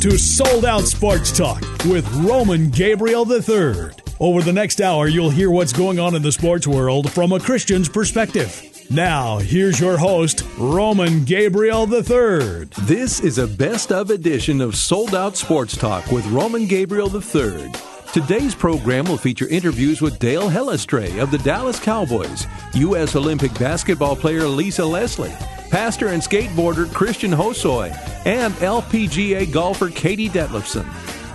To Sold Out Sports Talk with Roman Gabriel III. Over the next hour, you'll hear what's going on in the sports world from a Christian's perspective. Now, here's your host, Roman Gabriel III. This is a best of edition of Sold Out Sports Talk with Roman Gabriel III. Today's program will feature interviews with Dale Hellestrae of the Dallas Cowboys, U.S. Olympic basketball player Lisa Leslie, pastor and skateboarder Christian Hosoi, and LPGA golfer Katie Detlefson.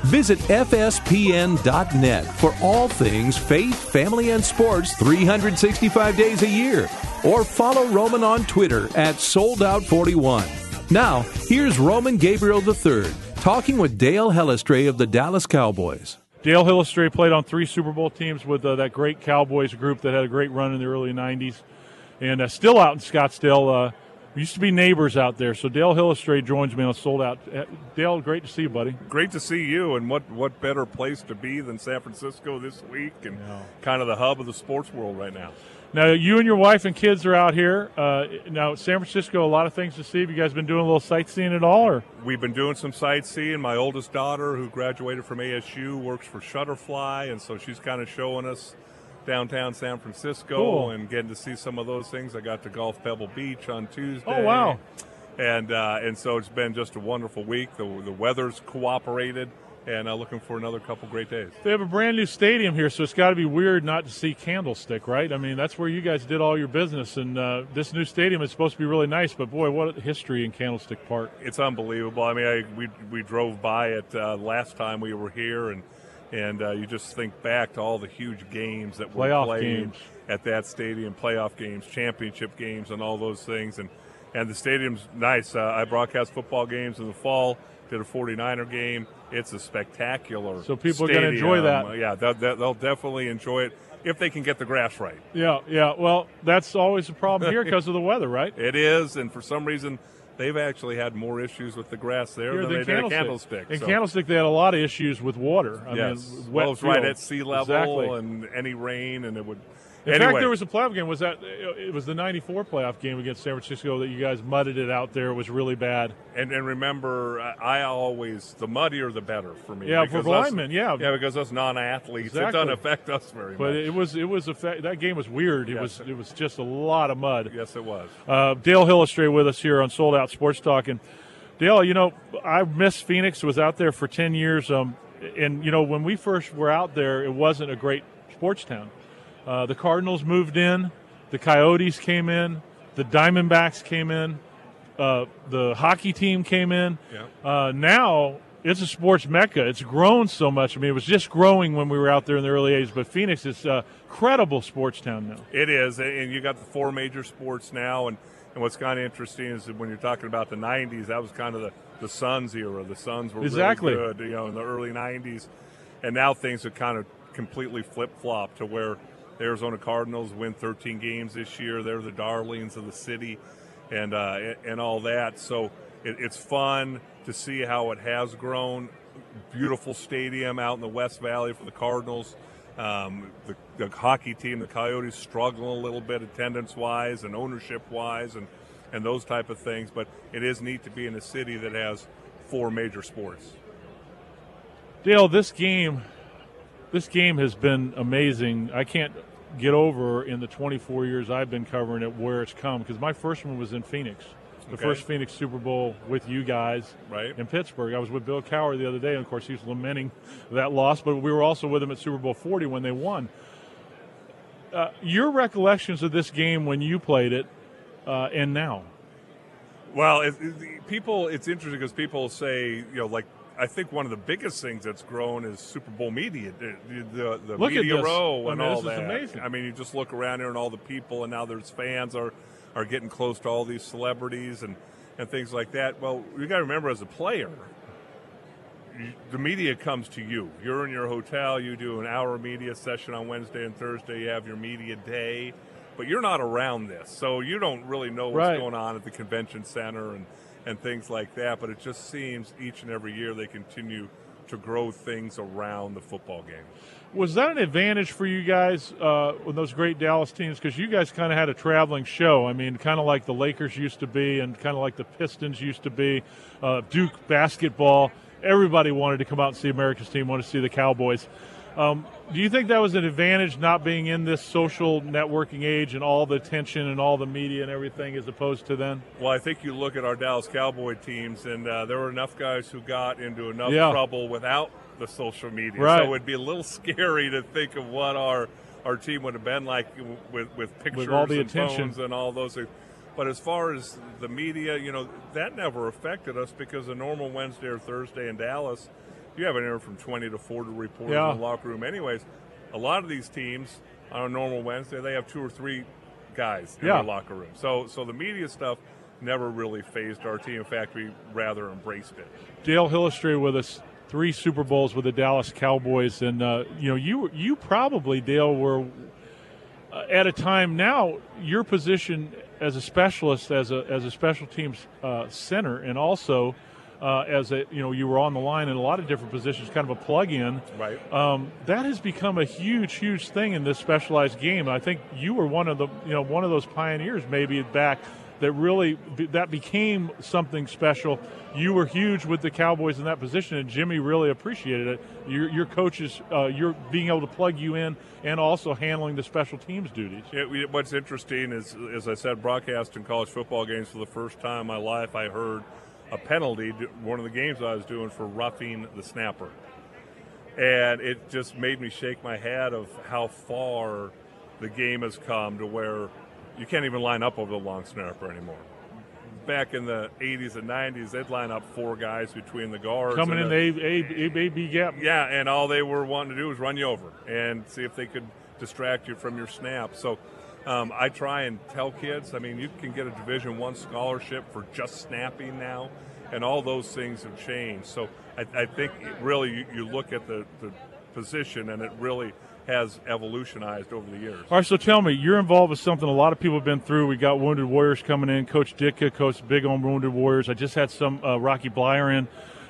Visit FSPN.net for all things faith, family, and sports 365 days a year. Or follow Roman on Twitter at SoldOut41. Now, here's Roman Gabriel III talking with Dale Hellestrae of the Dallas Cowboys. Dale Hellestrae played on three Super Bowl teams with uh, that great Cowboys group that had a great run in the early 90s. And uh, still out in Scottsdale. Uh, we used to be neighbors out there. So Dale Hellestrae joins me on Sold Out. Uh, Dale, great to see you, buddy. Great to see you. And what, what better place to be than San Francisco this week and yeah. kind of the hub of the sports world right now. Now, you and your wife and kids are out here. Uh, now, San Francisco, a lot of things to see. Have you guys been doing a little sightseeing at all? Or? We've been doing some sightseeing. My oldest daughter, who graduated from ASU, works for Shutterfly, and so she's kind of showing us downtown San Francisco cool. and getting to see some of those things. I got to Golf Pebble Beach on Tuesday. Oh wow! And uh, and so it's been just a wonderful week. The the weather's cooperated, and uh, looking for another couple great days. They have a brand new stadium here, so it's got to be weird not to see Candlestick, right? I mean, that's where you guys did all your business, and uh, this new stadium is supposed to be really nice. But boy, what a history in Candlestick Park! It's unbelievable. I mean, I, we we drove by it uh, last time we were here, and and uh, you just think back to all the huge games that were playoff played games. at that stadium, playoff games, championship games, and all those things. And and the stadium's nice. Uh, I broadcast football games in the fall. Did a 49er game. It's a spectacular. So people stadium. are going to enjoy that. Yeah, they'll, they'll definitely enjoy it if they can get the grass right. Yeah, yeah. Well, that's always a problem here because of the weather, right? It is, and for some reason they've actually had more issues with the grass there Here than they Candlestick. did at Candlestick. In so. Candlestick, they had a lot of issues with water. I yes, mean, wet well, it's right field. at sea level, Exactly. and any rain, and it would. In anyway, fact, there was a playoff game. Was that it was the '94 playoff game against San Francisco that you guys mudded it out there? It was really bad. and, and remember, I always the muddier the better for me. Yeah, for linemen, yeah. yeah, because us non-athletes, it doesn't affect us very But much. But it was it was a fa- that game was weird. It Yes. was it was just a lot of mud. yes, it was. Uh, Dale Hellestrae with us here on Sold Out Sports Talk. And Dale, you know, I miss Phoenix. Was out there for ten years. Um, and you know, when we first were out there, it wasn't a great sports town. Uh, the Cardinals moved in, the Coyotes came in, the Diamondbacks came in, uh, the hockey team came in. Yeah. Uh, now it's a sports mecca. It's grown so much. I mean, it was just growing when we were out there in the early '80s, but Phoenix is a credible sports town now. It is, and you got the four major sports now, and, and what's kind of interesting is that when you're talking about the '90s, that was kind of the the Suns era. The Suns were Exactly. really good, you know, in the early '90s, and now things have kind of completely flip flopped to where the Arizona Cardinals win 13 games this year. They're the darlings of the city, and uh, and all that. So it, it's fun to see how it has grown. Beautiful stadium out in the West Valley for the Cardinals. Um, the, the hockey team, the Coyotes, struggling a little bit attendance wise and ownership wise, and and those type of things. But it is neat to be in a city that has four major sports. Dale, this game, this game has been amazing. I can't get over in the 24 years I've been covering it where it's come because my first one was in Phoenix, the Okay. first Phoenix Super Bowl with you guys Right. in Pittsburgh. I was with Bill Cowher the other day, and of course he was lamenting that loss, but we were also with him at Super Bowl 40 when they won. Uh, your recollections of this game when you played it, uh, and now. Well, it, it- people, it's interesting because people say, you know, like I think one of the biggest things that's grown is Super Bowl media, the the, the media row I and mean, all this is that. amazing. I mean, you just look around here and all the people, and now there's fans are are getting close to all these celebrities and and things like that. Well, you got to remember as a player. you- The media comes to you. You're in your hotel. You do an hour media session on Wednesday and Thursday. You have your media day, but you're not around this, so you don't really know what's Right. going on at the convention center and, and things like that. But it just seems each and every year they continue to grow things around the football game. Was that an advantage for you guys uh, those great Dallas teams? Because you guys kind of had a traveling show. I mean, kind of like the Lakers used to be, and kind of like the Pistons used to be. Uh, Duke basketball. Everybody wanted to come out and see America's team. Wanted to see the Cowboys. Um, do you think that was an advantage not being in this social networking age and all the attention and all the media and everything as opposed to then? Well, I think you look at our Dallas Cowboy teams, and uh, there were enough guys who got into enough Yeah. trouble without the social media. Right. So it'd be a little scary to think of what our our team would have been like with with pictures all the and attention. phones and all those things. But as far as the media, you know, that never affected us because a normal Wednesday or Thursday in Dallas, you have anywhere from 20 to 40 reporters Yeah. in the locker room. Anyways, a lot of these teams on a normal Wednesday, they have two or three guys in Yeah. their locker room. So, so the media stuff never really phased our team. In fact, we rather embraced it. Dale Hellestrae with us, three Super Bowls with the Dallas Cowboys, and uh, you know you you probably Dale were uh, at a time now your position as a specialist as a as a special teams uh, center, and also. Uh, as a you know, you were on the line in a lot of different positions, kind of a plug-in. Right. Um, that has become a huge, huge thing in this specialized game. I think you were one of the you know one of those pioneers maybe back that really that became something special. You were huge with the Cowboys in that position, and Jimmy really appreciated it. Your, your coaches, uh, you're being able to plug you in, and also handling the special teams duties. Yeah, we- what's interesting is, as I said, broadcasting college football games for the first time in my life, I heard a penalty, one of the games I was doing for roughing the snapper. And it just made me shake my head of how far the game has come to where you can't even line up over the long snapper anymore. Back in the 80s and 90s, they'd line up four guys between the guards. Coming in the- A, A, A, B gap. yeah, and all they were wanting to do was run you over and see if they could distract you from your snap. So um, I try and tell kids. I mean, you can get a Division One scholarship for just snapping now, and all those things have changed. So I, I think really you, you look at the, the position, and it really has evolutionized over the years. All right, so tell me, you're involved with something a lot of people have been through. We got Wounded Warriors coming in. Coach Ditka, Coach Big on Wounded Warriors. I just had some uh, Rocky Bleier in.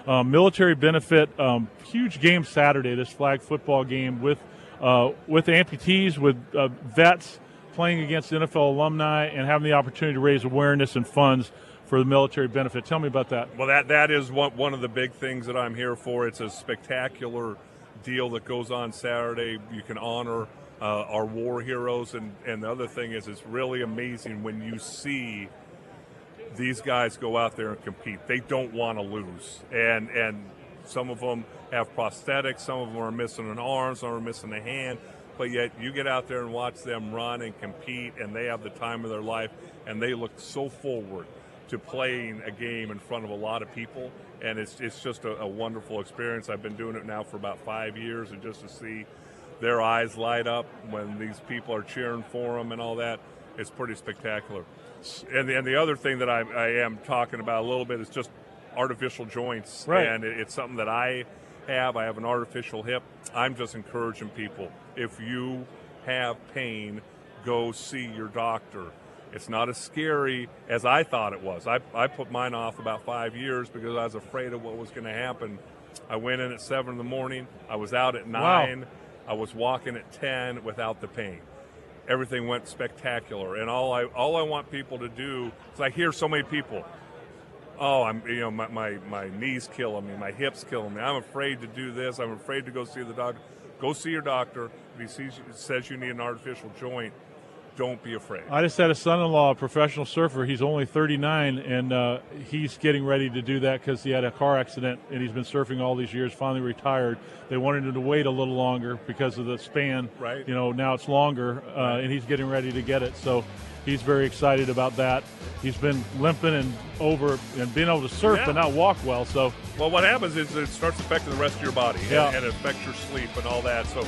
Um, military benefit, um, huge game Saturday. This flag football game with uh, with amputees, with uh, vets playing against NFL alumni, and having the opportunity to raise awareness and funds for the military benefit. Tell me about that. Well, that that is one one of the big things that I'm here for. It's a spectacular deal that goes on Saturday. You can honor uh, our war heroes, and and the other thing is, it's really amazing when you see these guys go out there and compete. They don't want to lose, and and some of them have prosthetics, some of them are missing an arm, some are missing a hand. But yet, you get out there and watch them run and compete, and they have the time of their life, and they look so forward to playing a game in front of a lot of people, and it's it's just a, a wonderful experience. I've been doing it now for about five years, and just to see their eyes light up when these people are cheering for them and all that, it's pretty spectacular. And the, and the other thing that I, I am talking about a little bit is just artificial joints, Right. and it, it's something that I have. I have an artificial hip. I'm just encouraging people if you have pain, go see your doctor. It's not as scary as I thought it was. I, I put mine off about five years because I was afraid of what was going to happen. I went in at seven in the morning. I was out at Wow. nine. I was walking at ten without the pain. Everything went spectacular, and all I all I want people to do is I hear so many people oh, I'm you know my, my, my knees killing me, my hips killing me. I'm afraid to do this. I'm afraid to go see the doctor. Go see your doctor. If he sees, says you need an artificial joint, don't be afraid. I just had a son-in-law, a professional surfer. He's only 39, and uh, he's getting ready to do that because he had a car accident, and he's been surfing all these years. Finally retired. They wanted him to wait a little longer because of the span. Right. You know, now it's longer, uh, and he's getting ready to get it. So he's very excited about that. He's been limping and over and being able to surf, Yeah. but not walk well. So Well, what happens is it starts affecting the rest of your body, and- Yeah. and, it affects your sleep and all that. So,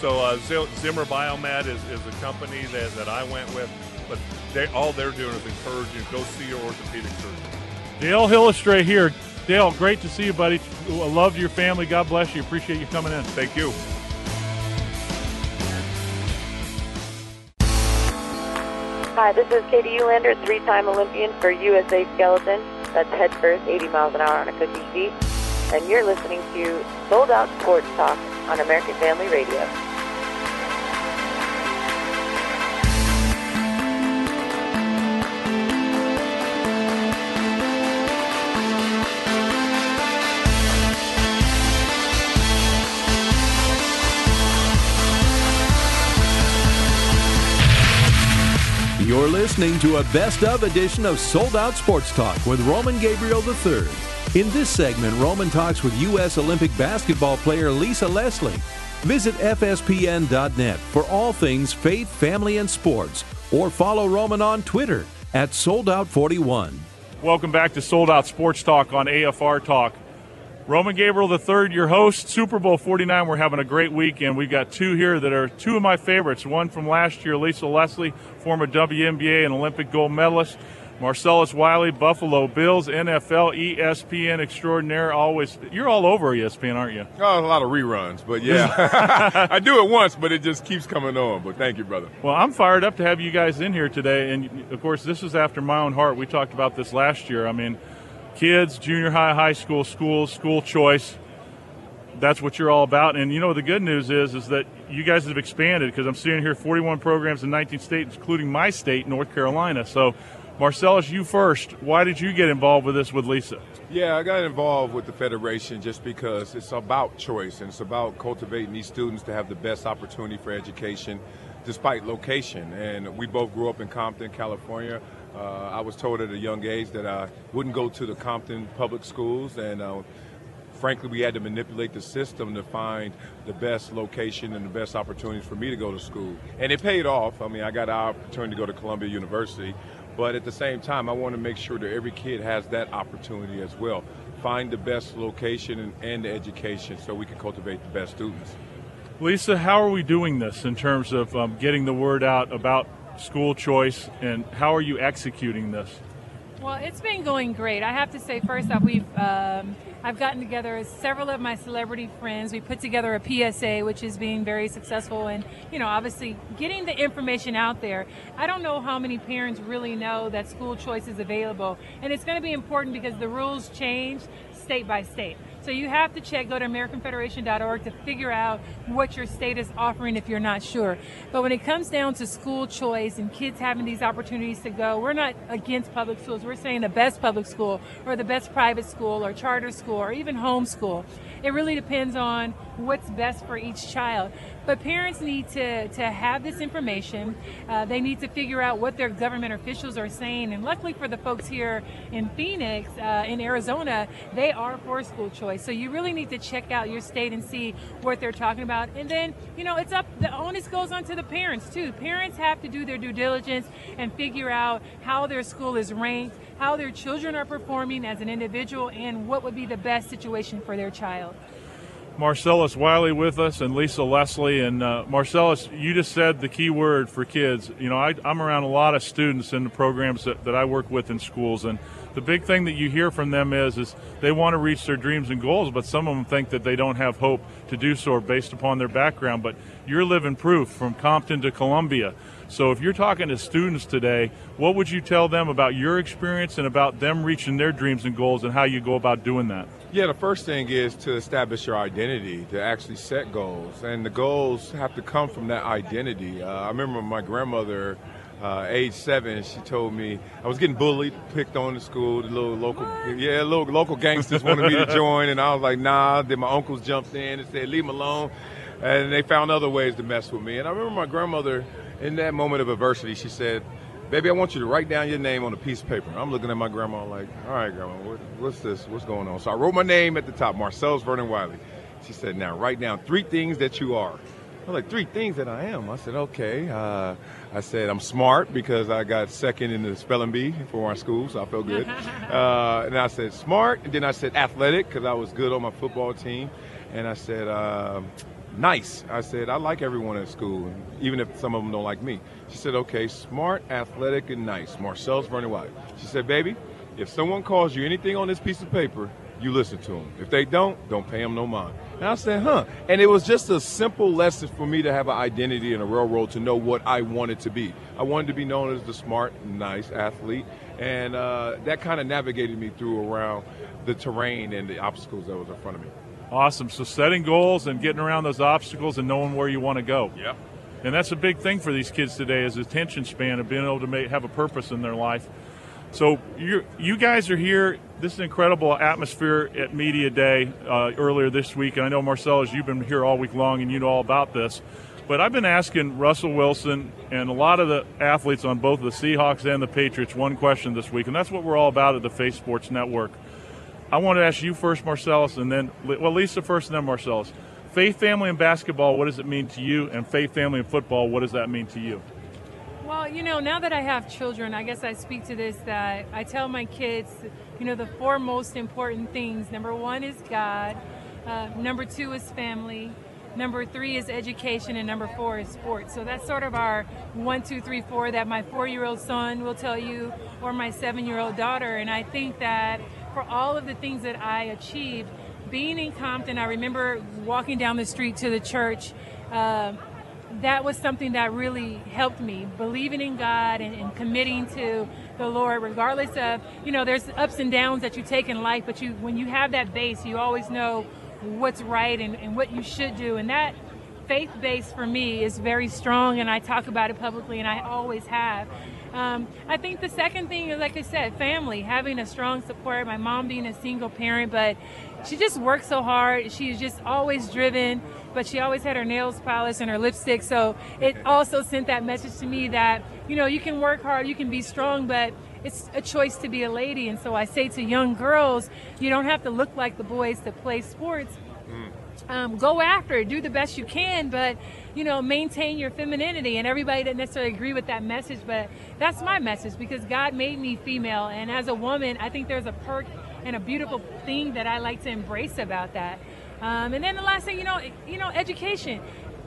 so uh, Zimmer Biomet is, is a company that, that I went with, but they all they're doing is encouraging you go see your orthopedic surgeon. Dale Hellestrae here. Dale, great to see you, buddy. I love your family. God bless you. Appreciate you coming in. Thank you. Hi, this is Katie Uhlaender, three-time Olympian for USA Skeleton. That's head first, 80 miles an hour on a cookie sheet. and you're listening to Sold Out Sports Talk on American Family Radio. Listening to a best of edition of Sold Out Sports Talk with Roman Gabriel III. In this segment, Roman talks with U.S. Olympic basketball player Lisa Leslie. Visit FSPN.net for all things faith, family, and sports, or follow Roman on Twitter at SoldOut41. Welcome back to Sold Out Sports Talk on AFR Talk. Roman Gabriel III, your host, Super Bowl 49. We're having a great weekend. We've got two here that are two of my favorites. One from last year, Lisa Leslie, former WNBA and Olympic gold medalist. Marcellus Wiley, Buffalo Bills, NFL, ESPN extraordinaire. Always, you're all over ESPN, aren't you? Oh, a lot of reruns, but yeah, I do it once, but it just keeps coming on. But thank you, brother. Well, I'm fired up to have you guys in here today, and of course, this is after my own heart. We talked about this last year. I mean kids, junior high, high school, schools, school choice. That's what you're all about. And you know the good news is is that you guys have expanded because I'm seeing here 41 programs in 19 states, including my state, North Carolina. So, Marcellus, you first. Why did you get involved with this with Lisa? Yeah, I got involved with the federation just because it's about choice and it's about cultivating these students to have the best opportunity for education despite location. And we both grew up in Compton, California. Uh, I was told at a young age that I wouldn't go to the Compton public schools, and uh, frankly, we had to manipulate the system to find the best location and the best opportunities for me to go to school. And it paid off. I mean, I got an opportunity to go to Columbia University, but at the same time, I want to make sure that every kid has that opportunity as well. Find the best location and, and the education so we can cultivate the best students. Lisa, how are we doing this in terms of um, getting the word out about school choice, and how are you executing this? Well, it's been going great. I have to say, first off, we've um, I've gotten together several of my celebrity friends. We put together a PSA, which is being very successful, and you know, obviously, getting the information out there. I don't know how many parents really know that school choice is available, and it's going to be important because the rules change state by state. So you have to check, go to AmericanFederation.org to figure out what your state is offering if you're not sure. But when it comes down to school choice and kids having these opportunities to go, we're not against public schools. We're saying the best public school or the best private school or charter school or even homeschool. It really depends on what's best for each child. But parents need to, to have this information. Uh, they need to figure out what their government officials are saying. And luckily for the folks here in Phoenix, uh, in Arizona, they are for school choice. So you really need to check out your state and see what they're talking about. And then, you know, it's up, the onus goes on to the parents too. Parents have to do their due diligence and figure out how their school is ranked, how their children are performing as an individual, and what would be the best situation for their child. Marcellus Wiley with us and Lisa Leslie. And uh, Marcellus, you just said the key word for kids. You know, I, am around a lot of students in the programs that, that I work with in schools, and the big thing that you hear from them is is they want to reach their dreams and goals, but some of them think that they don't have hope to do so based upon their background. But you're living proof from Compton to Columbia. So if you're talking to students today, what would you tell them about your experience and about them reaching their dreams and goals and how you go about doing that? Yeah, the first thing is to establish your identity, to actually set goals. And the goals have to come from that identity. Uh, I remember my grandmother, uh, age seven, she told me I was getting bullied, picked on in school. The little local, yeah, little local gangsters wanted me to join, and I was like, nah. Then my uncles jumped in and said, leave him alone. And they found other ways to mess with me. And I remember my grandmother, in that moment of adversity, she said, baby, I want you to write down your name on a piece of paper. I'm looking at my grandma like, all right, grandma, what, what's this? What's going on? So I wrote my name at the top, Marcellus Vernon Wiley. She said, now write down three things that you are. I was like, three things that I am. I said, okay. Uh, I said, I'm smart because I got second in the spelling bee for our school, so I felt good. uh, and I said, smart. And then I said, athletic because I was good on my football team. And I said, uh, nice. I said, I like everyone at school, even if some of them don't like me. She said, okay, smart, athletic, and nice. Marcellus Vernon White. She said, baby, if someone calls you anything on this piece of paper, you listen to them. If they don't, don't pay them no mind. And I said, huh. And it was just a simple lesson for me to have an identity in a railroad to know what I wanted to be. I wanted to be known as the smart, nice athlete. And uh, that kind of navigated me through around the terrain and the obstacles that was in front of me. Awesome. So setting goals and getting around those obstacles and knowing where you want to go. Yeah. And that's a big thing for these kids today is attention span of being able to make, have a purpose in their life. So you you guys are here. This is an incredible atmosphere at Media Day uh, earlier this week. And I know Marcellus, you've been here all week long and you know all about this. But I've been asking Russell Wilson and a lot of the athletes on both the Seahawks and the Patriots one question this week, and that's what we're all about at the Faith Sports Network. I want to ask you first, Marcellus, and then well, Lisa first, and then Marcellus. Faith family and basketball, what does it mean to you? And faith family and football, what does that mean to you? Well, you know, now that I have children, I guess I speak to this that I tell my kids, you know, the four most important things. Number one is God. Uh, number two is family. Number three is education, and number four is sports. So that's sort of our one, two, three, four that my four year old son will tell you, or my seven year old daughter. And I think that for all of the things that I achieved, being in Compton, I remember walking down the street to the church. Uh, that was something that really helped me believing in god and, and, committing to the lord regardless of you know there's ups and downs that you take in life but you when you have that base you always know what's right and, and what you should do and that faith base for me is very strong and i talk about it publicly and i always have um, I think the second thing like I said, family, having a strong support. My mom being a single parent, but she just worked so hard. She's just always driven, but she always had her nails polished and her lipstick. So it also sent that message to me that, you know, you can work hard, you can be strong, but it's a choice to be a lady. And so I say to young girls, you don't have to look like the boys to play sports. Mm. Um, go after it, do the best you can, but you know, maintain your femininity. And everybody doesn't necessarily agree with that message, but that's my message because God made me female. And as a woman, I think there's a perk and a beautiful thing that I like to embrace about that. Um, and then the last thing, you know, you know, education.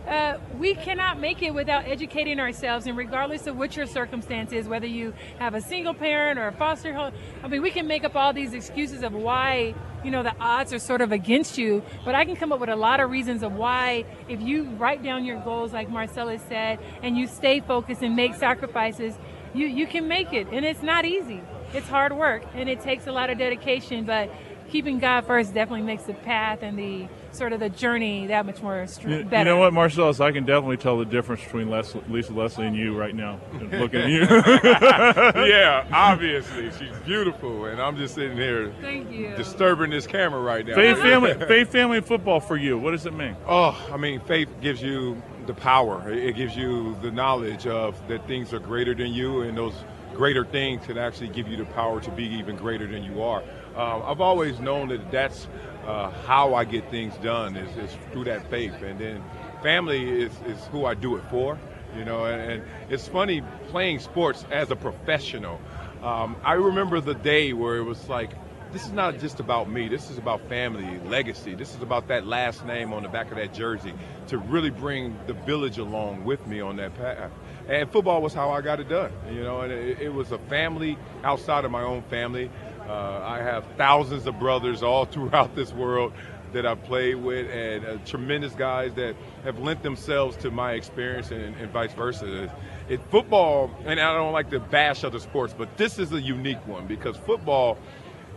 Uh, we cannot make it without educating ourselves, and regardless of what your circumstance is, whether you have a single parent or a foster home, I mean, we can make up all these excuses of why, you know, the odds are sort of against you. But I can come up with a lot of reasons of why, if you write down your goals, like Marcellus said, and you stay focused and make sacrifices, you you can make it, and it's not easy. It's hard work, and it takes a lot of dedication, but keeping God first definitely makes the path and the sort of the journey that much more str- you, better. You know what, Marcellus? I can definitely tell the difference between Leslie, Lisa Leslie and you right now. Looking at you. yeah, obviously she's beautiful, and I'm just sitting here Thank you. disturbing this camera right now. Faith family, faith family football for you. What does it mean? Oh, I mean, faith gives you the power. It gives you the knowledge of that things are greater than you, and those greater things can actually give you the power to be even greater than you are. Uh, I've always known that that's uh, how I get things done is, is, through that faith, and then family is, is who I do it for. You know, and, and it's funny playing sports as a professional. Um, I remember the day where it was like, this is not just about me. This is about family, legacy. This is about that last name on the back of that jersey to really bring the village along with me on that path. And football was how I got it done. You know, and it, it was a family outside of my own family. Uh, I have thousands of brothers all throughout this world that I've played with, and uh, tremendous guys that have lent themselves to my experience, and, and vice versa. It, football, and I don't like to bash other sports, but this is a unique one because football,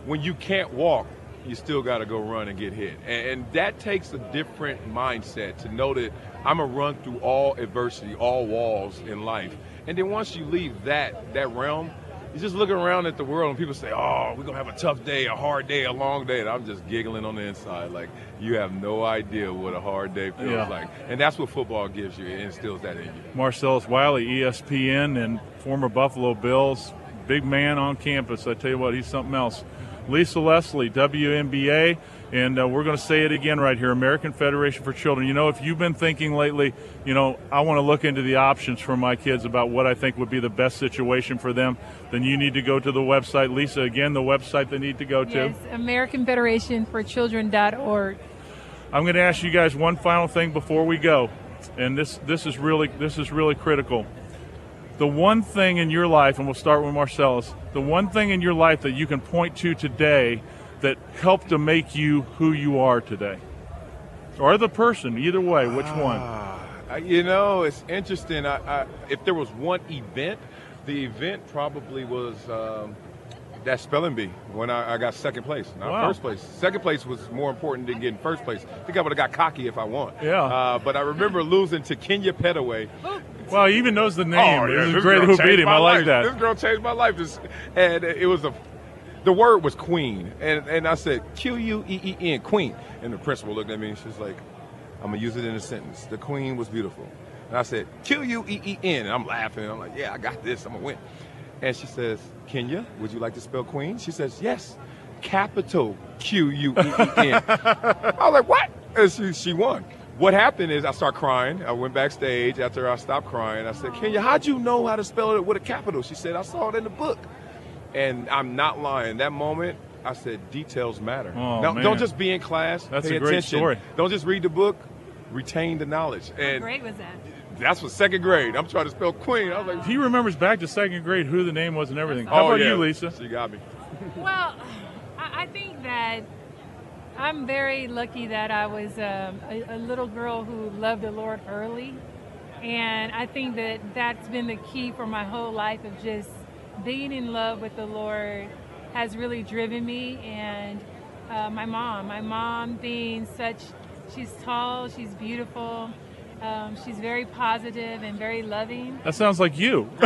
when you can't walk, you still got to go run and get hit, and, and that takes a different mindset to know that I'm gonna run through all adversity, all walls in life, and then once you leave that that realm you just looking around at the world and people say, "Oh, we're gonna have a tough day, a hard day, a long day," and I'm just giggling on the inside, like you have no idea what a hard day feels yeah. like, and that's what football gives you. It instills that in you. Marcellus Wiley, ESPN, and former Buffalo Bills, big man on campus. I tell you what, he's something else. Lisa Leslie, WNBA. And uh, we're going to say it again right here American Federation for Children. You know, if you've been thinking lately, you know, I want to look into the options for my kids about what I think would be the best situation for them, then you need to go to the website. Lisa, again, the website they need to go to. Yes, American Federation for Children.org. I'm going to ask you guys one final thing before we go. And this, this is really this is really critical. The one thing in your life, and we'll start with Marcellus, the one thing in your life that you can point to today that helped to make you who you are today? Or the person, either way, which one? Uh, you know, it's interesting. I, I, if there was one event, the event probably was um, that spelling bee when I, I, got second place, not wow. first place. Second place was more important than getting first place. I think I would have got cocky if I won. Yeah. Uh, but I remember losing to Kenya Pettaway. Well, he even knows the name. Oh, yeah, it was great who beat him. I like life. that. This girl changed my life. And it was a the word was queen. And, and I said, Q U E E N, queen. And the principal looked at me and she was like, I'm going to use it in a sentence. The queen was beautiful. And I said, Q U E E N. And I'm laughing. I'm like, yeah, I got this. I'm going to win. And she says, Kenya, would you like to spell queen? She says, yes. Capital Q U E E N. I was like, what? And she, she won. What happened is I started crying. I went backstage after I stopped crying. I said, Kenya, how'd you know how to spell it with a capital? She said, I saw it in the book. And I'm not lying. That moment, I said, details matter. Oh, now, man. don't just be in class. That's pay a great attention. story. Don't just read the book. Retain the knowledge. How And great was that? that's what second grade. I'm trying to spell queen. I was like, He remembers back to second grade who the name was and everything. oh, How about yeah. you, Lisa? She got me. Well, I I think that I'm very lucky that I was um, a, a little girl who loved the Lord early. And I think that that's been the key for my whole life of just being in love with the Lord has really driven me. And uh, my mom, my mom being such, she's tall, she's beautiful, um, she's very positive and very loving. That sounds like you.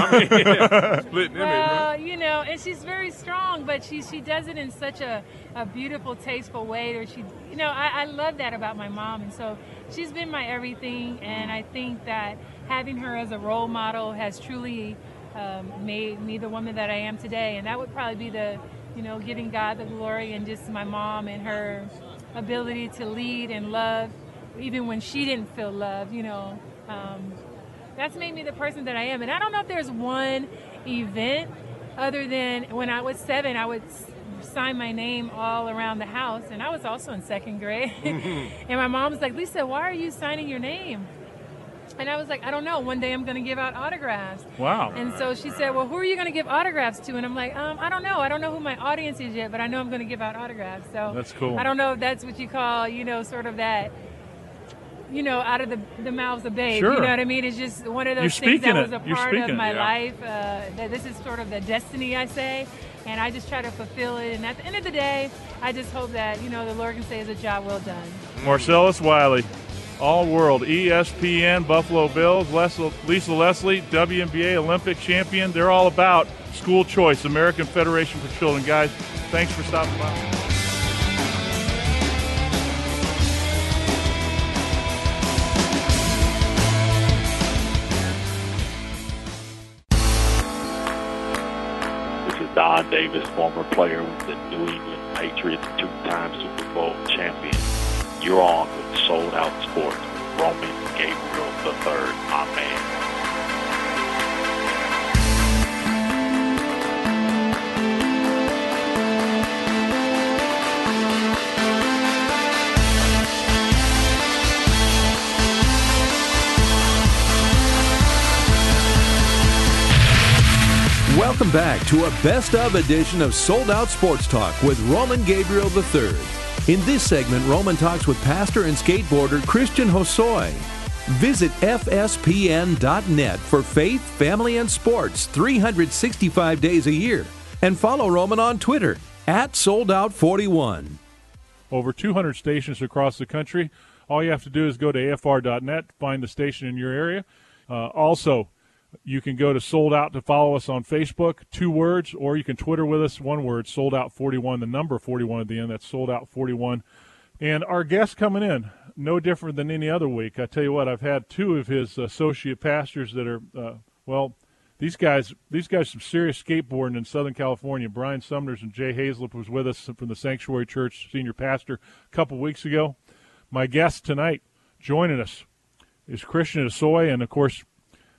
Well, you know, and she's very strong, but she she does it in such a, a beautiful, tasteful way. Or she, you know, I, I love that about my mom, and so she's been my everything. And I think that having her as a role model has truly um, made me the woman that I am today. And that would probably be the, you know, giving God the glory and just my mom and her ability to lead and love, even when she didn't feel love. You know. Um, that's made me the person that I am. And I don't know if there's one event other than when I was seven, I would sign my name all around the house. And I was also in second grade. and my mom was like, Lisa, why are you signing your name? And I was like, I don't know. One day I'm going to give out autographs. Wow. And so she said, Well, who are you going to give autographs to? And I'm like, um, I don't know. I don't know who my audience is yet, but I know I'm going to give out autographs. So That's cool. I don't know if that's what you call, you know, sort of that, you know, out of the, the mouths of babes. Sure. You know what I mean? It's just one of those You're things that it. was a part of my yeah. life. Uh, that this is sort of the destiny, I say. And I just try to fulfill it. And at the end of the day, I just hope that, you know, the Lord can say it's a job well done. Marcellus Wiley, All World, ESPN, Buffalo Bills, Lisa Leslie, WNBA Olympic champion. They're all about school choice, American Federation for Children. Guys, thanks for stopping by. This is Don Davis, former player with the New England Patriots, two-time Super Bowl champion. You're on with Sold Out Sports with Roman Gabriel III. Welcome back to a best of edition of Sold Out Sports Talk with Roman Gabriel III. In this segment, Roman talks with pastor and skateboarder Christian Hosoi. Visit FSPN.net for faith, family, and sports 365 days a year. And follow Roman on Twitter at SoldOut41. Over 200 stations across the country. All you have to do is go to AFR.net, find the station in your area. Uh, also, you can go to Sold Out to follow us on Facebook, two words, or you can Twitter with us, one word, Sold Out 41, the number 41 at the end. That's Sold Out 41. And our guest coming in, no different than any other week. I tell you what, I've had two of his associate pastors that are, uh, well, these guys, these guys, some serious skateboarding in Southern California. Brian Sumners and Jay Haizlip was with us from the Sanctuary Church, senior pastor, a couple weeks ago. My guest tonight, joining us, is Christian Hosoi, and of course,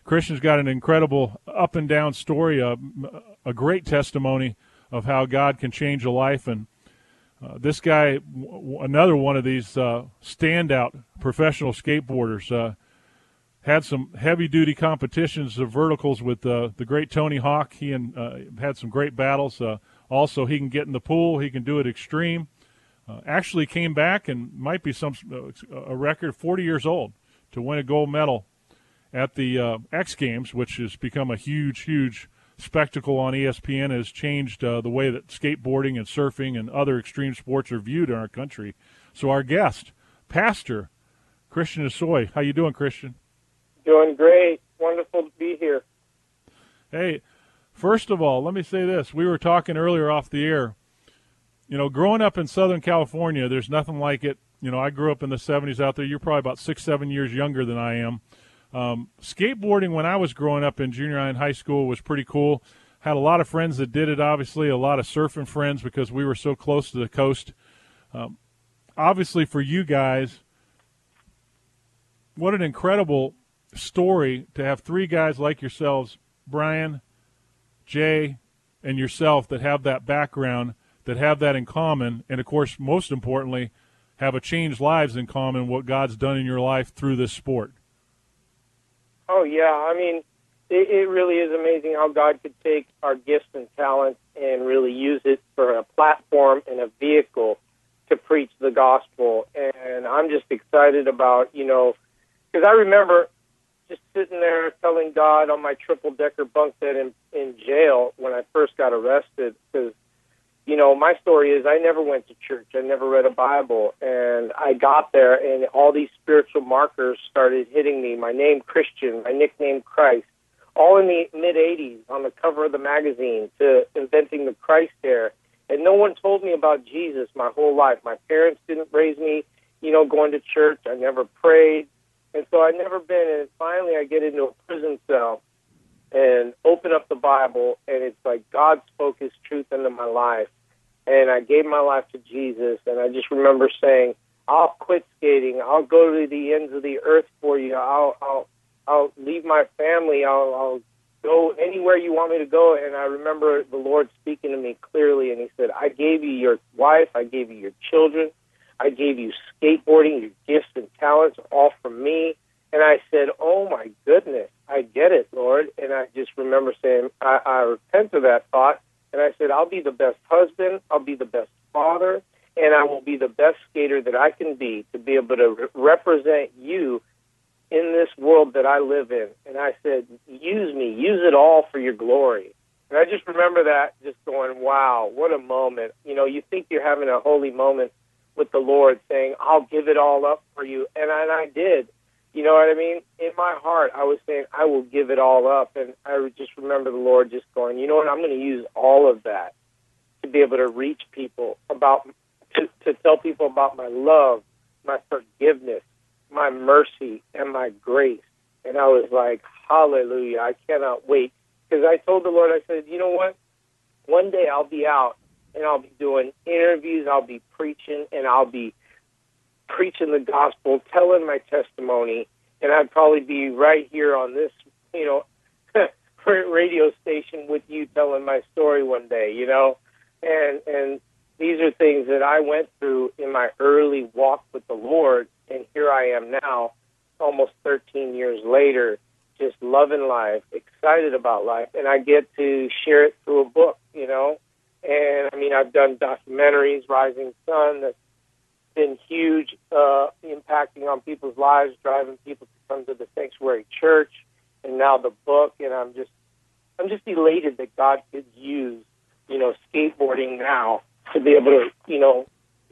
Christian's got an incredible up and down story, a, a great testimony of how God can change a life. And uh, this guy, w- another one of these uh, standout professional skateboarders, uh, had some heavy duty competitions of verticals with uh, the great Tony Hawk. He and uh, had some great battles. Uh, Also, he can get in the pool. He can do it extreme. Actually, came back and might be some a record 40 years old to win a gold medal at the uh, X Games, which has become a huge, huge spectacle on ESPN. Has changed uh, the way that skateboarding and surfing and other extreme sports are viewed in our country. So, our guest, Pastor Christian Hosoi, how you doing, Christian? Doing great. Wonderful to be here. Hey, first of all, let me say this. We were talking earlier off the air. You know, growing up in Southern California, there's nothing like it. You know, I grew up in the 70s out there. You're probably about six, seven years younger than I am. Um, skateboarding when I was growing up in junior high and high school was pretty cool. Had a lot of friends that did it, obviously, a lot of surfing friends because we were so close to the coast. Um, obviously, for you guys, what an incredible story to have three guys like yourselves, Brian, Jay, and yourself, that have that background, that have that in common, and of course, most importantly, have a changed lives in common. What God's done in your life through this sport. Oh yeah, I mean, it, it really is amazing how God could take our gifts and talents and really use it for a platform and a vehicle to preach the gospel. And I'm just excited about you know because I remember just sitting there telling God on my triple decker bunk bed in in jail when I first got arrested because you know my story is I never went to church. I never read a Bible. And I got there and all these spiritual markers started hitting me. My name Christian. My nickname Christ. All in the mid 80s on the cover of the magazine to inventing the Christ Air and no one told me about Jesus my whole life. My parents didn't raise me you know going to church. I never prayed. And so I'd never been, and finally I get into a prison cell and open up the Bible, and it's like God spoke His truth into my life. And I gave my life to Jesus, and I just remember saying, "I'll quit skating. I'll go to the ends of the earth for you. I'll, I'll, I'll leave my family. I'll, I'll go anywhere you want me to go." And I remember the Lord speaking to me clearly, and He said, "I gave you your wife. I gave you your children. I gave you skateboarding, your gifts and talents, all from me. And I said, Oh my goodness, I get it, Lord. And I just remember saying, I, I repent of that thought. And I said, I'll be the best husband, I'll be the best father, and I will be the best skater that I can be to be able to re- represent you in this world that I live in. And I said, Use me, use it all for your glory. And I just remember that, just going, Wow, what a moment. You know, you think you're having a holy moment with the Lord, saying, "I'll give it all up for you," and I, and I did. You know what I mean? In my heart, I was saying, "I will give it all up," and I just remember the Lord just going, "You know what? I'm going to use all of that to be able to reach people about to, to tell people about my love, my forgiveness, my mercy, and my grace." And I was like, "Hallelujah! I cannot wait." Because I told the Lord, I said, "You know what? One day I'll be out and I'll be doing interviews, I'll be preaching, and I'll be preaching the gospel, telling my testimony, and I'd probably be right here on this, you know, radio station with you telling my story one day, you know, and and these are things that I went through in my early walk with the Lord, and here I am now, almost 13 years later, just loving life, excited about life, and I get to share it through a book, you know? And I mean, I've done documentaries, Rising Sun, that's been huge, uh, impacting on people's lives, driving people to come to the Sanctuary Church, and now the book. And I'm just, I'm just elated that God could use, you know, skateboarding now to be able to, you know,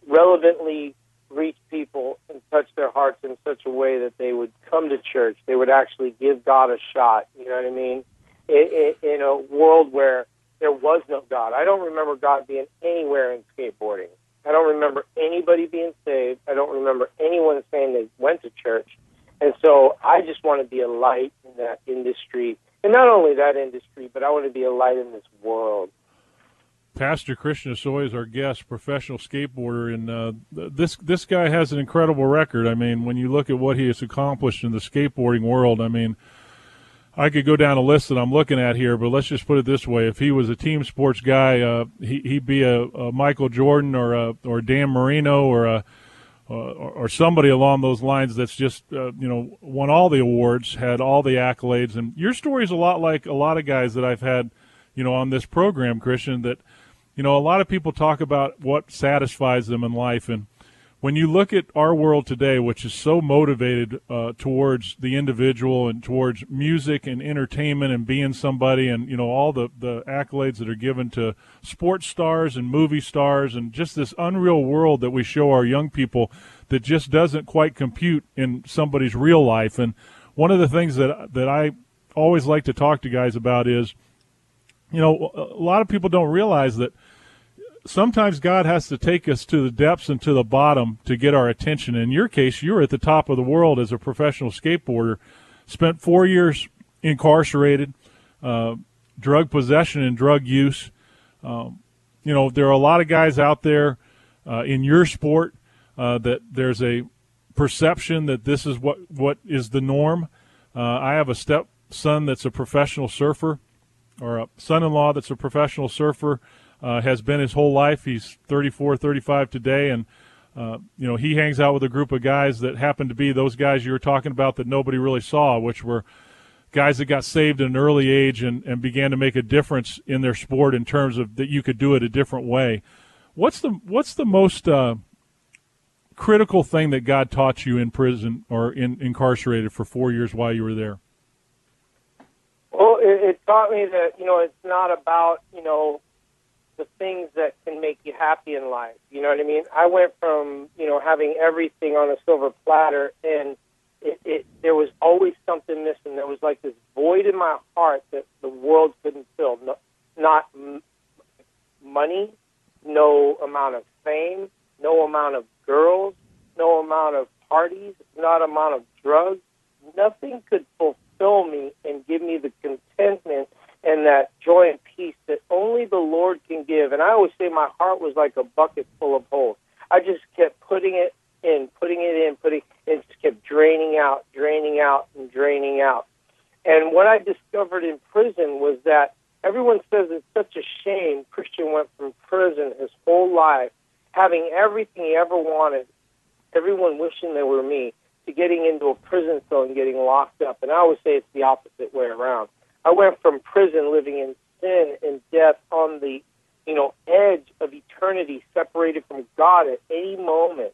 relevantly reach people and touch their hearts in such a way that they would come to church. They would actually give God a shot. You know what I mean? In, in, in a world where there was no God. I don't remember God being anywhere in skateboarding. I don't remember anybody being saved. I don't remember anyone saying they went to church. And so I just want to be a light in that industry. And not only that industry, but I want to be a light in this world. Pastor Christian Hosoi is our guest, professional skateboarder, and uh, this this guy has an incredible record. I mean, when you look at what he has accomplished in the skateboarding world, I mean, I could go down a list that I'm looking at here, but let's just put it this way: if he was a team sports guy, uh, he, would be a, a, Michael Jordan or a or Dan Marino or a uh, or somebody along those lines that's just uh, you know won all the awards, had all the accolades, and your story is a lot like a lot of guys that I've had, you know, on this program, Christian. That you know, a lot of people talk about what satisfies them in life, and when you look at our world today, which is so motivated uh, towards the individual and towards music and entertainment and being somebody, and you know all the the accolades that are given to sports stars and movie stars, and just this unreal world that we show our young people that just doesn't quite compute in somebody's real life. And one of the things that that I always like to talk to guys about is, you know, a lot of people don't realize that sometimes God has to take us to the depths and to the bottom to get our attention. In your case, you were at the top of the world as a professional skateboarder, spent four years incarcerated, uh, drug possession and drug use. Um, you know, there are a lot of guys out there uh, in your sport uh, that there's a perception that this is what, what is the norm. Uh, I have a stepson that's a professional surfer, or a son in law that's a professional surfer uh, has been his whole life. He's 34, 35 today, and uh, you know he hangs out with a group of guys that happen to be those guys you were talking about that nobody really saw, which were guys that got saved at an early age and, and began to make a difference in their sport in terms of that you could do it a different way. What's the what's the most uh, critical thing that God taught you in prison or in incarcerated for four years while you were there? Well, it, it taught me that you know it's not about you know the things that can make you happy in life. You know what I mean? I went from you know having everything on a silver platter, and it, it there was always something missing. There was like this void in my heart that the world couldn't fill. No, not m- money, no amount of fame, no amount of girls, no amount of parties, not amount of drugs. Nothing could fulfill me and give me the contentment and that joy and peace that only the Lord can give. And I always say my heart was like a bucket full of holes. I just kept putting it in, putting it in, putting it just kept draining out, draining out, and draining out. And what I discovered in prison was that everyone says it's such a shame Christian went from prison his whole life, having everything he ever wanted, everyone wishing they were me, to getting into a prison cell and getting locked up. And I always say it's the opposite way around. I went from prison living in sin and death on the, you know, edge of eternity, separated from God at any moment,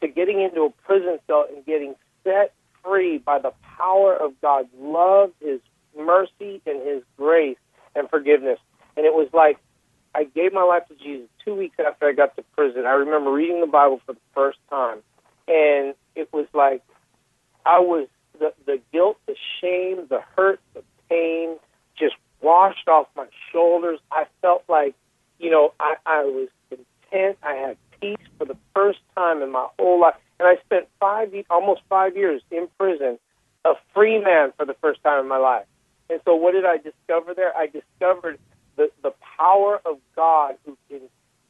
to getting into a prison cell and getting set free by the power of God's love, His mercy, and His grace and forgiveness. And it was like I gave my life to Jesus two weeks after I got to prison. I remember reading the Bible for the first time, and it was like I was the the guilt, the shame, the hurt, the pain just washed off my shoulders. I felt like, you know, I, I was content. I had peace for the first time in my whole life. And I spent five, almost five years in prison, a free man for the first time in my life. And so, what did I discover there? I discovered the, the power of God who can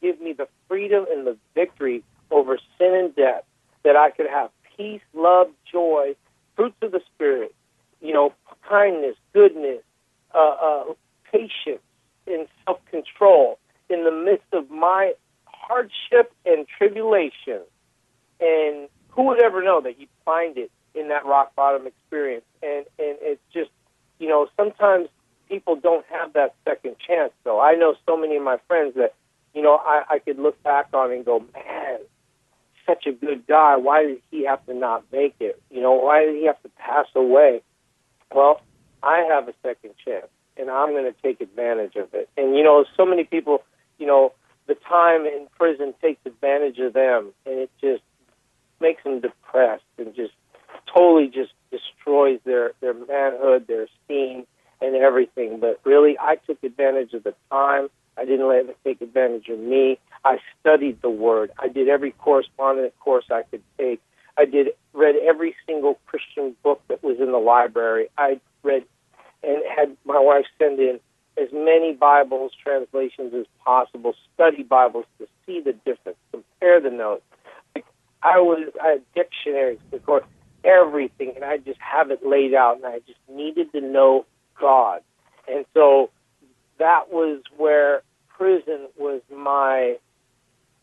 give me the freedom and the victory over sin and death, that I could have peace, love, joy, fruits of the Spirit, you know, kindness, goodness, uh, uh, patience, and self control in the midst of my hardship and tribulation. And who would ever know that you'd find it in that rock bottom experience? And and it's just, you know, sometimes people don't have that second chance. Though I know so many of my friends that, you know, I, I could look back on and go, man, such a good guy. Why did he have to not make it? You know, why did he have to pass away? Well, I have a second chance, and I'm going to take advantage of it. And you know, so many people, you know, the time in prison takes advantage of them, and it just makes them depressed and just totally just destroys their their manhood, their esteem, and everything. But really, I took advantage of the time. I didn't let it take advantage of me. I studied the Word. I did every correspondence course I could take. I did read every single Christian book that was in the library. I read and had my wife send in as many Bibles translations as possible, study Bibles to see the difference, compare the notes. I was I had dictionaries, course, everything, and I just have it laid out, and I just needed to know God, and so that was where prison was my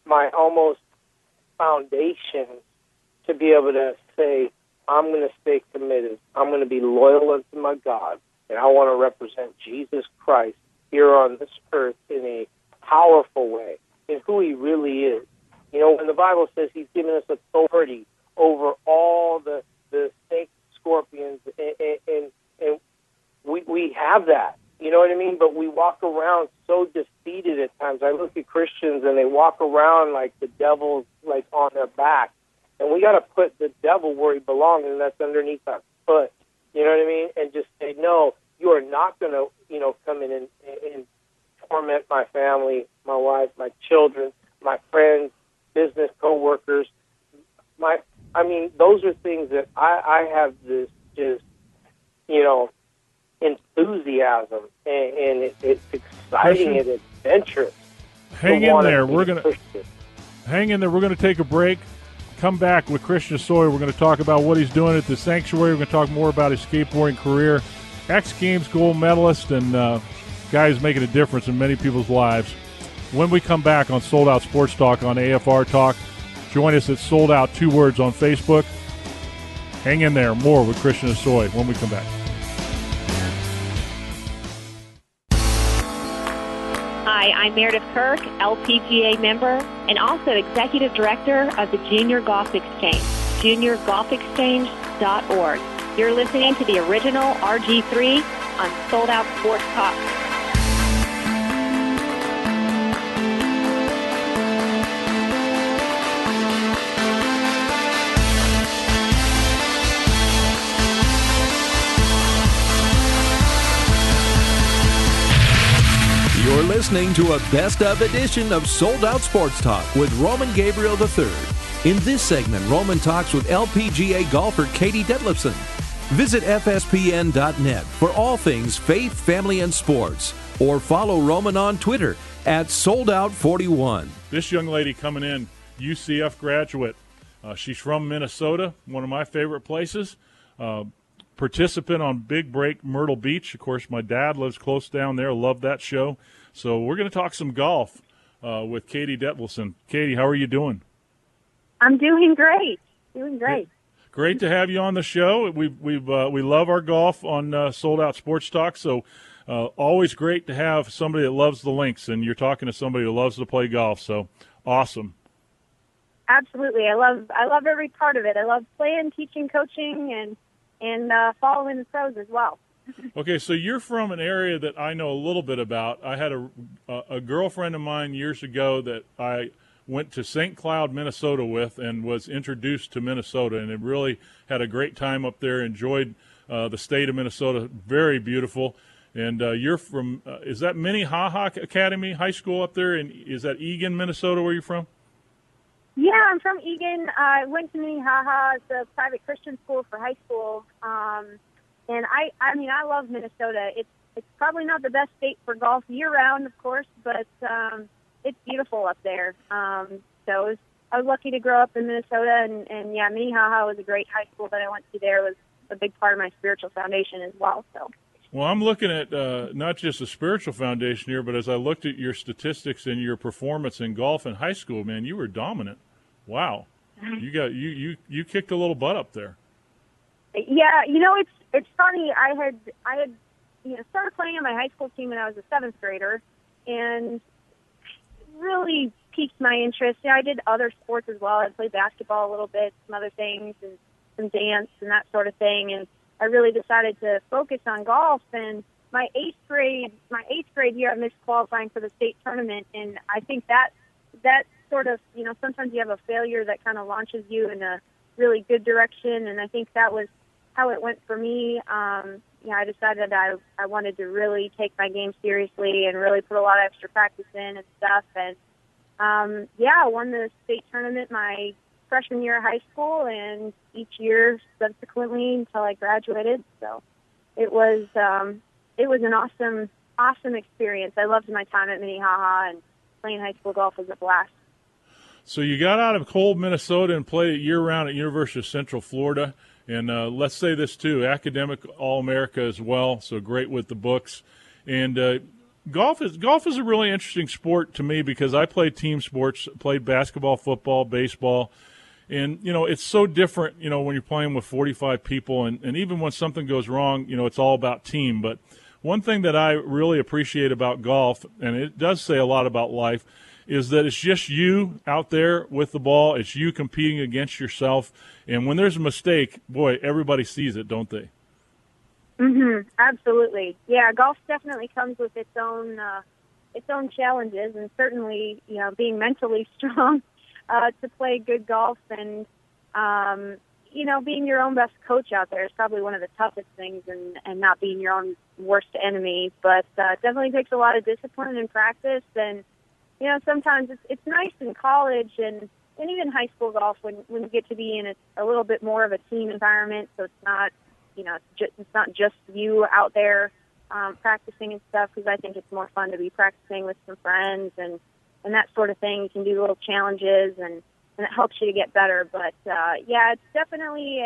my almost foundation to be able to say, I'm going to stay committed. I'm going to be loyal unto my God, and I want to represent Jesus Christ here on this earth in a powerful way in who He really is. You know, when the Bible says He's given us authority over all the the snakes, scorpions, and, and and we we have that. You know what I mean? But we walk around so defeated at times. I look at Christians and they walk around like the devil's like on their back, and we got to put the devil where he belongs, and that's underneath our foot. You know what I mean? And just say, no, you are not going to, you know, come in and, and torment my family, my wife, my children, my friends, business coworkers. My, I mean, those are things that I, I have this just, you know, enthusiasm, and, and it, it's exciting and adventurous. Hang in there. We're gonna hang in there. We're gonna take a break. Come back with Christian Hosoi. We're going to talk about what he's doing at the sanctuary. We're going to talk more about his skateboarding career. X Games gold medalist and uh, guy who's making a difference in many people's lives. When we come back on Sold Out Sports Talk on AFR Talk, join us at Sold Out Two Words on Facebook. Hang in there. More with Christian Hosoi when we come back. Hi, I'm Meredith Kirk, LPGA member, and also Executive Director of the Junior Golf Exchange, juniorgolfexchange.org. You're listening to the original RG3 on Sold Out Sports Talk. Listening to a best of edition of Sold Out Sports Talk with Roman Gabriel III. In this segment, Roman talks with LPGA golfer Katie Detlefsen. Visit FSPN.net for all things faith, family, and sports, or follow Roman on Twitter at SoldOut41. This young lady coming in, UCF graduate. Uh, she's from Minnesota, one of my favorite places. Uh, participant on Big Break Myrtle Beach. Of course, my dad lives close down there. Love that show. So we're going to talk some golf uh, with Katie Detlefsen. Katie, how are you doing? I'm doing great. Doing great. Great to have you on the show. We we uh, we love our golf on uh, Sold Out Sports Talk. So uh, always great to have somebody that loves the links, and you're talking to somebody who loves to play golf. So awesome. Absolutely, I love I love every part of it. I love playing, teaching, coaching, and and uh, following the pros as well. Okay, so you're from an area that I know a little bit about. I had a, a girlfriend of mine years ago that I went to St. Cloud, Minnesota with and was introduced to Minnesota and it really had a great time up there, enjoyed uh, the state of Minnesota, very beautiful. And uh, you're from, uh, is that Minnehaha Academy High School up there? And is that Eagan, Minnesota, where you're from? Yeah, I'm from Eagan. I went to Minnehaha. It's a private Christian school for high school. Um, and I, I mean, I love Minnesota. It's it's probably not the best state for golf year round, of course, but um, it's beautiful up there. Um, so it was, I was lucky to grow up in Minnesota, and, and yeah, Minnehaha was a great high school that I went to. There was a big part of my spiritual foundation as well. So. Well, I'm looking at uh, not just a spiritual foundation here, but as I looked at your statistics and your performance in golf in high school, man, you were dominant. Wow, you got you you you kicked a little butt up there. Yeah, you know it's it's funny. I had I had you know started playing on my high school team when I was a seventh grader, and really piqued my interest. You know, I did other sports as well. I played basketball a little bit, some other things, and some dance and that sort of thing. And I really decided to focus on golf. And my eighth grade, my eighth grade year, I missed qualifying for the state tournament, and I think that that sort of you know sometimes you have a failure that kind of launches you in a really good direction, and I think that was how it went for me. Um, you know, I decided I I wanted to really take my game seriously and really put a lot of extra practice in and stuff. And um, yeah, I won the state tournament my freshman year of high school, and each year subsequently until I graduated. So it was um, it was an awesome awesome experience. I loved my time at Minnehaha and playing high school golf was a blast. So you got out of cold Minnesota and played year round at University of Central Florida. And uh, let's say this too: academic All America as well. So great with the books. And uh, golf is golf is a really interesting sport to me because I played team sports, played basketball, football, baseball, and you know it's so different. You know when you're playing with 45 people, and, and even when something goes wrong, you know it's all about team. But one thing that I really appreciate about golf, and it does say a lot about life, is that it's just you out there with the ball. It's you competing against yourself. And when there's a mistake, boy, everybody sees it, don't they? Mhm. Absolutely. Yeah, golf definitely comes with its own uh, its own challenges, and certainly, you know, being mentally strong uh, to play good golf and um, you know, being your own best coach out there is probably one of the toughest things, and and not being your own worst enemy. But uh, definitely takes a lot of discipline and practice, and you know, sometimes it's it's nice in college and and even high school golf when when you get to be in a, a little bit more of a team environment, so it's not you know, it's, just, it's not just you out there um, practicing and stuff because I think it's more fun to be practicing with some friends and and that sort of thing. You can do little challenges and and it helps you to get better. But uh, yeah, it's definitely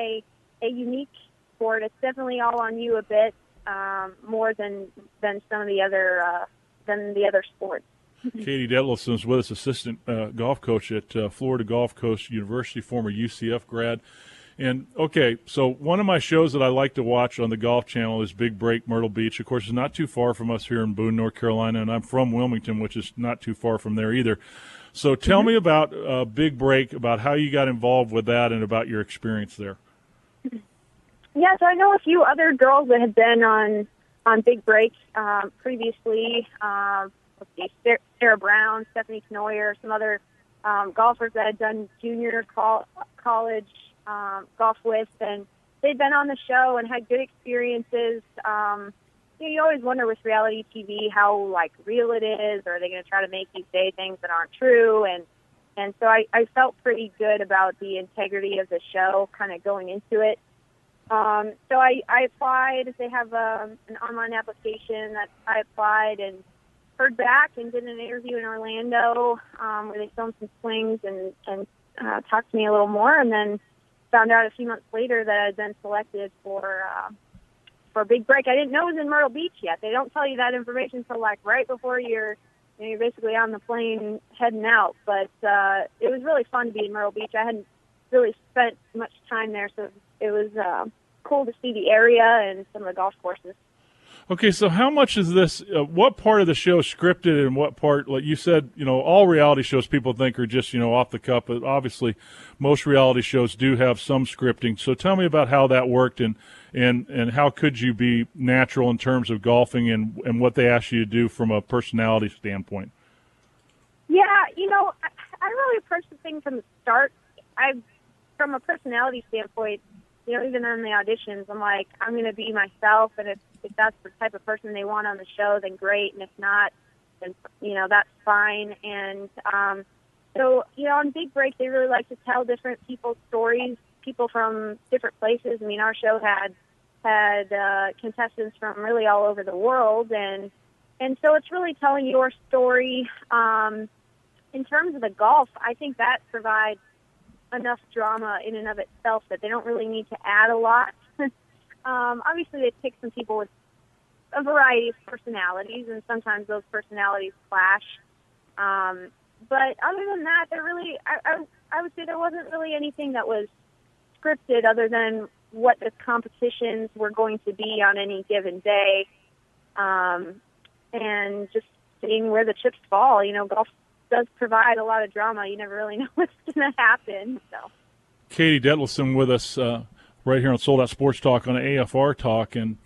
a a unique sport. It's definitely all on you a bit um, more than than some of the other uh, than the other sports. Katie Detlefsen is with us, assistant uh, golf coach at uh, Florida Gulf Coast University, former UCF grad. And okay, so one of my shows that I like to watch on the Golf Channel is Big Break Myrtle Beach. Of course, it's not too far from us here in Boone, North Carolina, and I'm from Wilmington, which is not too far from there either. So tell mm-hmm. me about uh, Big Break, about how you got involved with that, and about your experience there. Yeah, so I know a few other girls that have been on on Big Break um, previously. Um, let's see, Sarah Brown, Stephanie Knoyer, some other um, golfers that had done junior col- college um, golf with, and they'd been on the show and had good experiences. Um, you, know, you always wonder with reality TV how like real it is, or are they going to try to make you say things that aren't true? And and so I, I felt pretty good about the integrity of the show, kind of going into it. Um, so I, I applied. They have um, an online application that I applied and heard back and did an interview in Orlando um, where they filmed some swings and and uh, talked to me a little more, and then found out a few months later that I'd been selected for uh, for a big break. I didn't know it was in Myrtle Beach yet. They don't tell you that information until like right before you're you know, you're basically on the plane heading out. But uh, it was really fun to be in Myrtle Beach. I hadn't really spent much time there, so it was uh, cool to see the area and some of the golf courses. Okay, so how much is this? Uh, what part of the show scripted, and what part, like you said, you know, all reality shows people think are just you know off the cuff, but obviously, most reality shows do have some scripting. So tell me about how that worked, and and and how could you be natural in terms of golfing, and and what they asked you to do from a personality standpoint. Yeah, you know, I, really approached the thing from the start. I, from a personality standpoint, you know, even in the auditions, I'm like, I'm going to be myself, and if if that's the type of person they want on the show, then great, and if not, then you know that's fine. And um, so, you know, on Big Break, they really like to tell different people's stories, people from different places. I mean, our show had had uh, contestants from really all over the world, and and so it's really telling your story. Um, in terms of the golf, I think that provides enough drama in and of itself that they don't really need to add a lot. Um, obviously, they pick some people with a variety of personalities, and sometimes those personalities clash. Um, but other than that, there really, I, I, I would say there wasn't really anything that was scripted other than what the competitions were going to be on any given day, um, and just seeing where the chips fall. You know, golf does provide a lot of drama. You never really know what's going to happen. So, Katie Detlefsen with us uh, right here on Sold Out Sports Talk on AFR Talk, and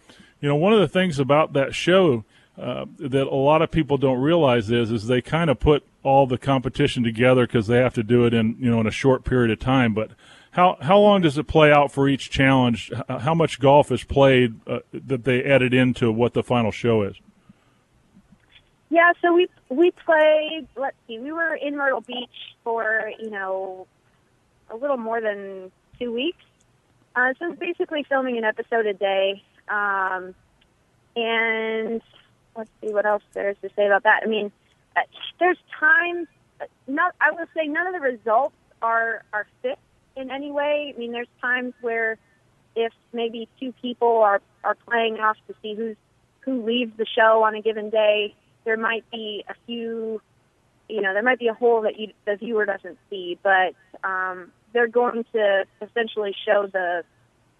you know one of the things about that show uh, that a lot of people don't realize is is they kind of put all the competition together because they have to do it in you know in a short period of time, but how how long does it play out for each challenge? How much golf is played uh, that they added into what the final show is? Yeah, so we we played. Let's see, we were in Myrtle Beach for you know a little more than two weeks. Uh, so it's basically filming an episode a day. Um, and let's see what else there's to say about that. I mean, uh, there's times. Not, I will say none of the results are are fixed in any way. I mean, there's times where if maybe two people are are playing off to see who's who leaves the show on a given day, there might be a few, you know, there might be a hole that you, the viewer doesn't see, but um, they're going to essentially show the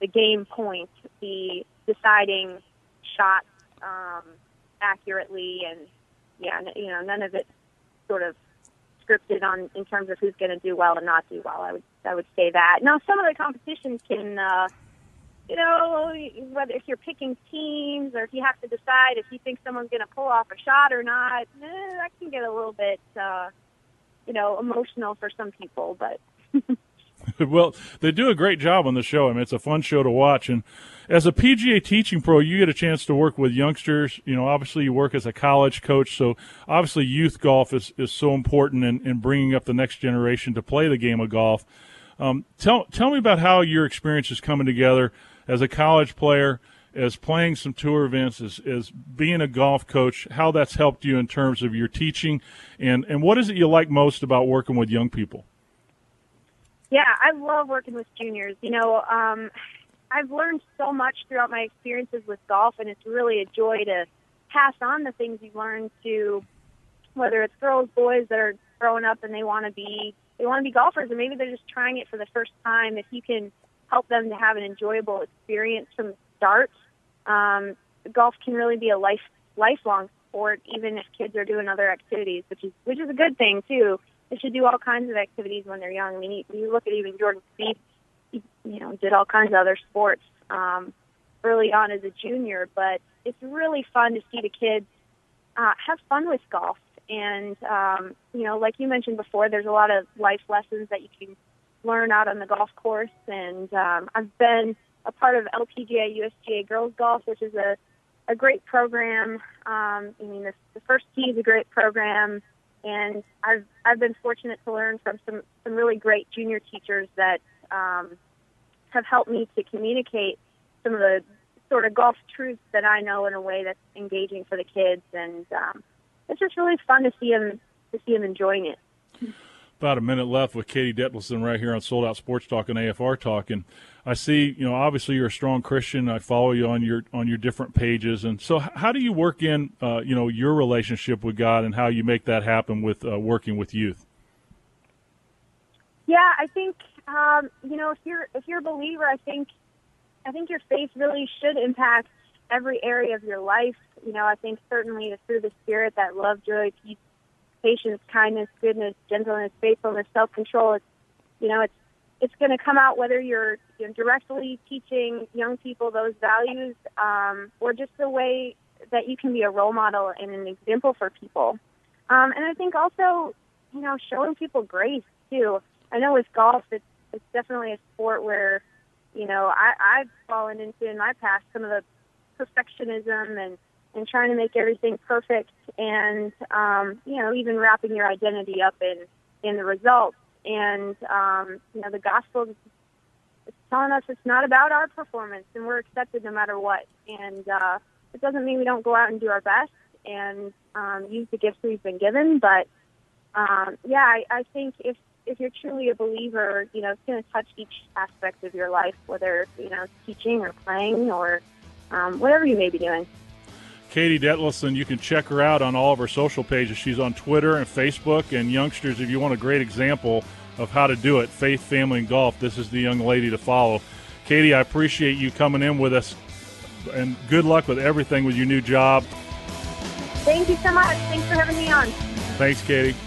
the game point, the deciding shot um, accurately, and yeah, you know, none of it sort of scripted on in terms of who's going to do well and not do well. I would I would say that. Now, some of the competitions can, uh, you know, whether if you're picking teams or if you have to decide if you think someone's going to pull off a shot or not, eh, that can get a little bit, uh, you know, emotional for some people. But well, they do a great job on the show. I mean, it's a fun show to watch. And as a PGA teaching pro, you get a chance to work with youngsters. You know, obviously you work as a college coach, so obviously youth golf is, is so important in, in bringing up the next generation to play the game of golf. Um, tell tell me about how your experience is coming together as a college player, as playing some tour events, as, as being a golf coach. How that's helped you in terms of your teaching, and and what is it you like most about working with young people? Yeah, I love working with juniors. You know, um, I've learned so much throughout my experiences with golf, and it's really a joy to pass on the things you learn to whether it's girls, boys that are growing up and they want to be they want to be golfers, and maybe they're just trying it for the first time. If you can help them to have an enjoyable experience from the start, um, golf can really be a life lifelong sport, even if kids are doing other activities, which is which is a good thing too they should do all kinds of activities when they're young. I mean, you, look at even Jordan Spieth, he, you know, did all kinds of other sports um, early on as a junior, but it's really fun to see the kids uh, have fun with golf. And, um, you know, like you mentioned before, there's a lot of life lessons that you can learn out on the golf course. And um, I've been a part of LPGA USGA Girls Golf, which is a, a great program. Um, I mean, the, the first tee is a great program and I've I've been fortunate to learn from some some really great junior teachers that um, have helped me to communicate some of the sort of golf truths that I know in a way that's engaging for the kids, and um, it's just really fun to see them to see them enjoying it. About a minute left with Katie Detlefsen right here on Sold Out Sports Talk and AFR Talk, and I see, you know, obviously you're a strong Christian. I follow you on your on your different pages, and so how do you work in, uh, you know, your relationship with God and how you make that happen with uh, working with youth? Yeah, I think um, you know if you're if you're a believer, I think I think your faith really should impact every area of your life. You know, I think certainly through the Spirit that love, joy, peace, patience, kindness, goodness, gentleness, faithfulness, self control. It's you know, it's it's going to come out whether you're you know, directly teaching young people those values um, or just the way that you can be a role model and an example for people. Um, and I think also, you know, showing people grace too. I know with golf, it's it's definitely a sport where, you know, I, I've fallen into in my past some of the perfectionism and and trying to make everything perfect, and um, you know, even wrapping your identity up in in the results. And um, you know, the gospel is telling us it's not about our performance, and we're accepted no matter what. And uh, it doesn't mean we don't go out and do our best and um, use the gifts we've been given. But um, yeah, I, I think if if you're truly a believer, you know, it's going to touch each aspect of your life, whether you know teaching or playing or um, whatever you may be doing. Katie Detlefsen, you can check her out on all of her social pages. She's on Twitter and Facebook. And youngsters, if you want a great example of how to do it, faith, family, and golf, this is the young lady to follow. Katie, I appreciate you coming in with us, and good luck with everything with your new job. Thank you so much. Thanks for having me on. Thanks, Katie.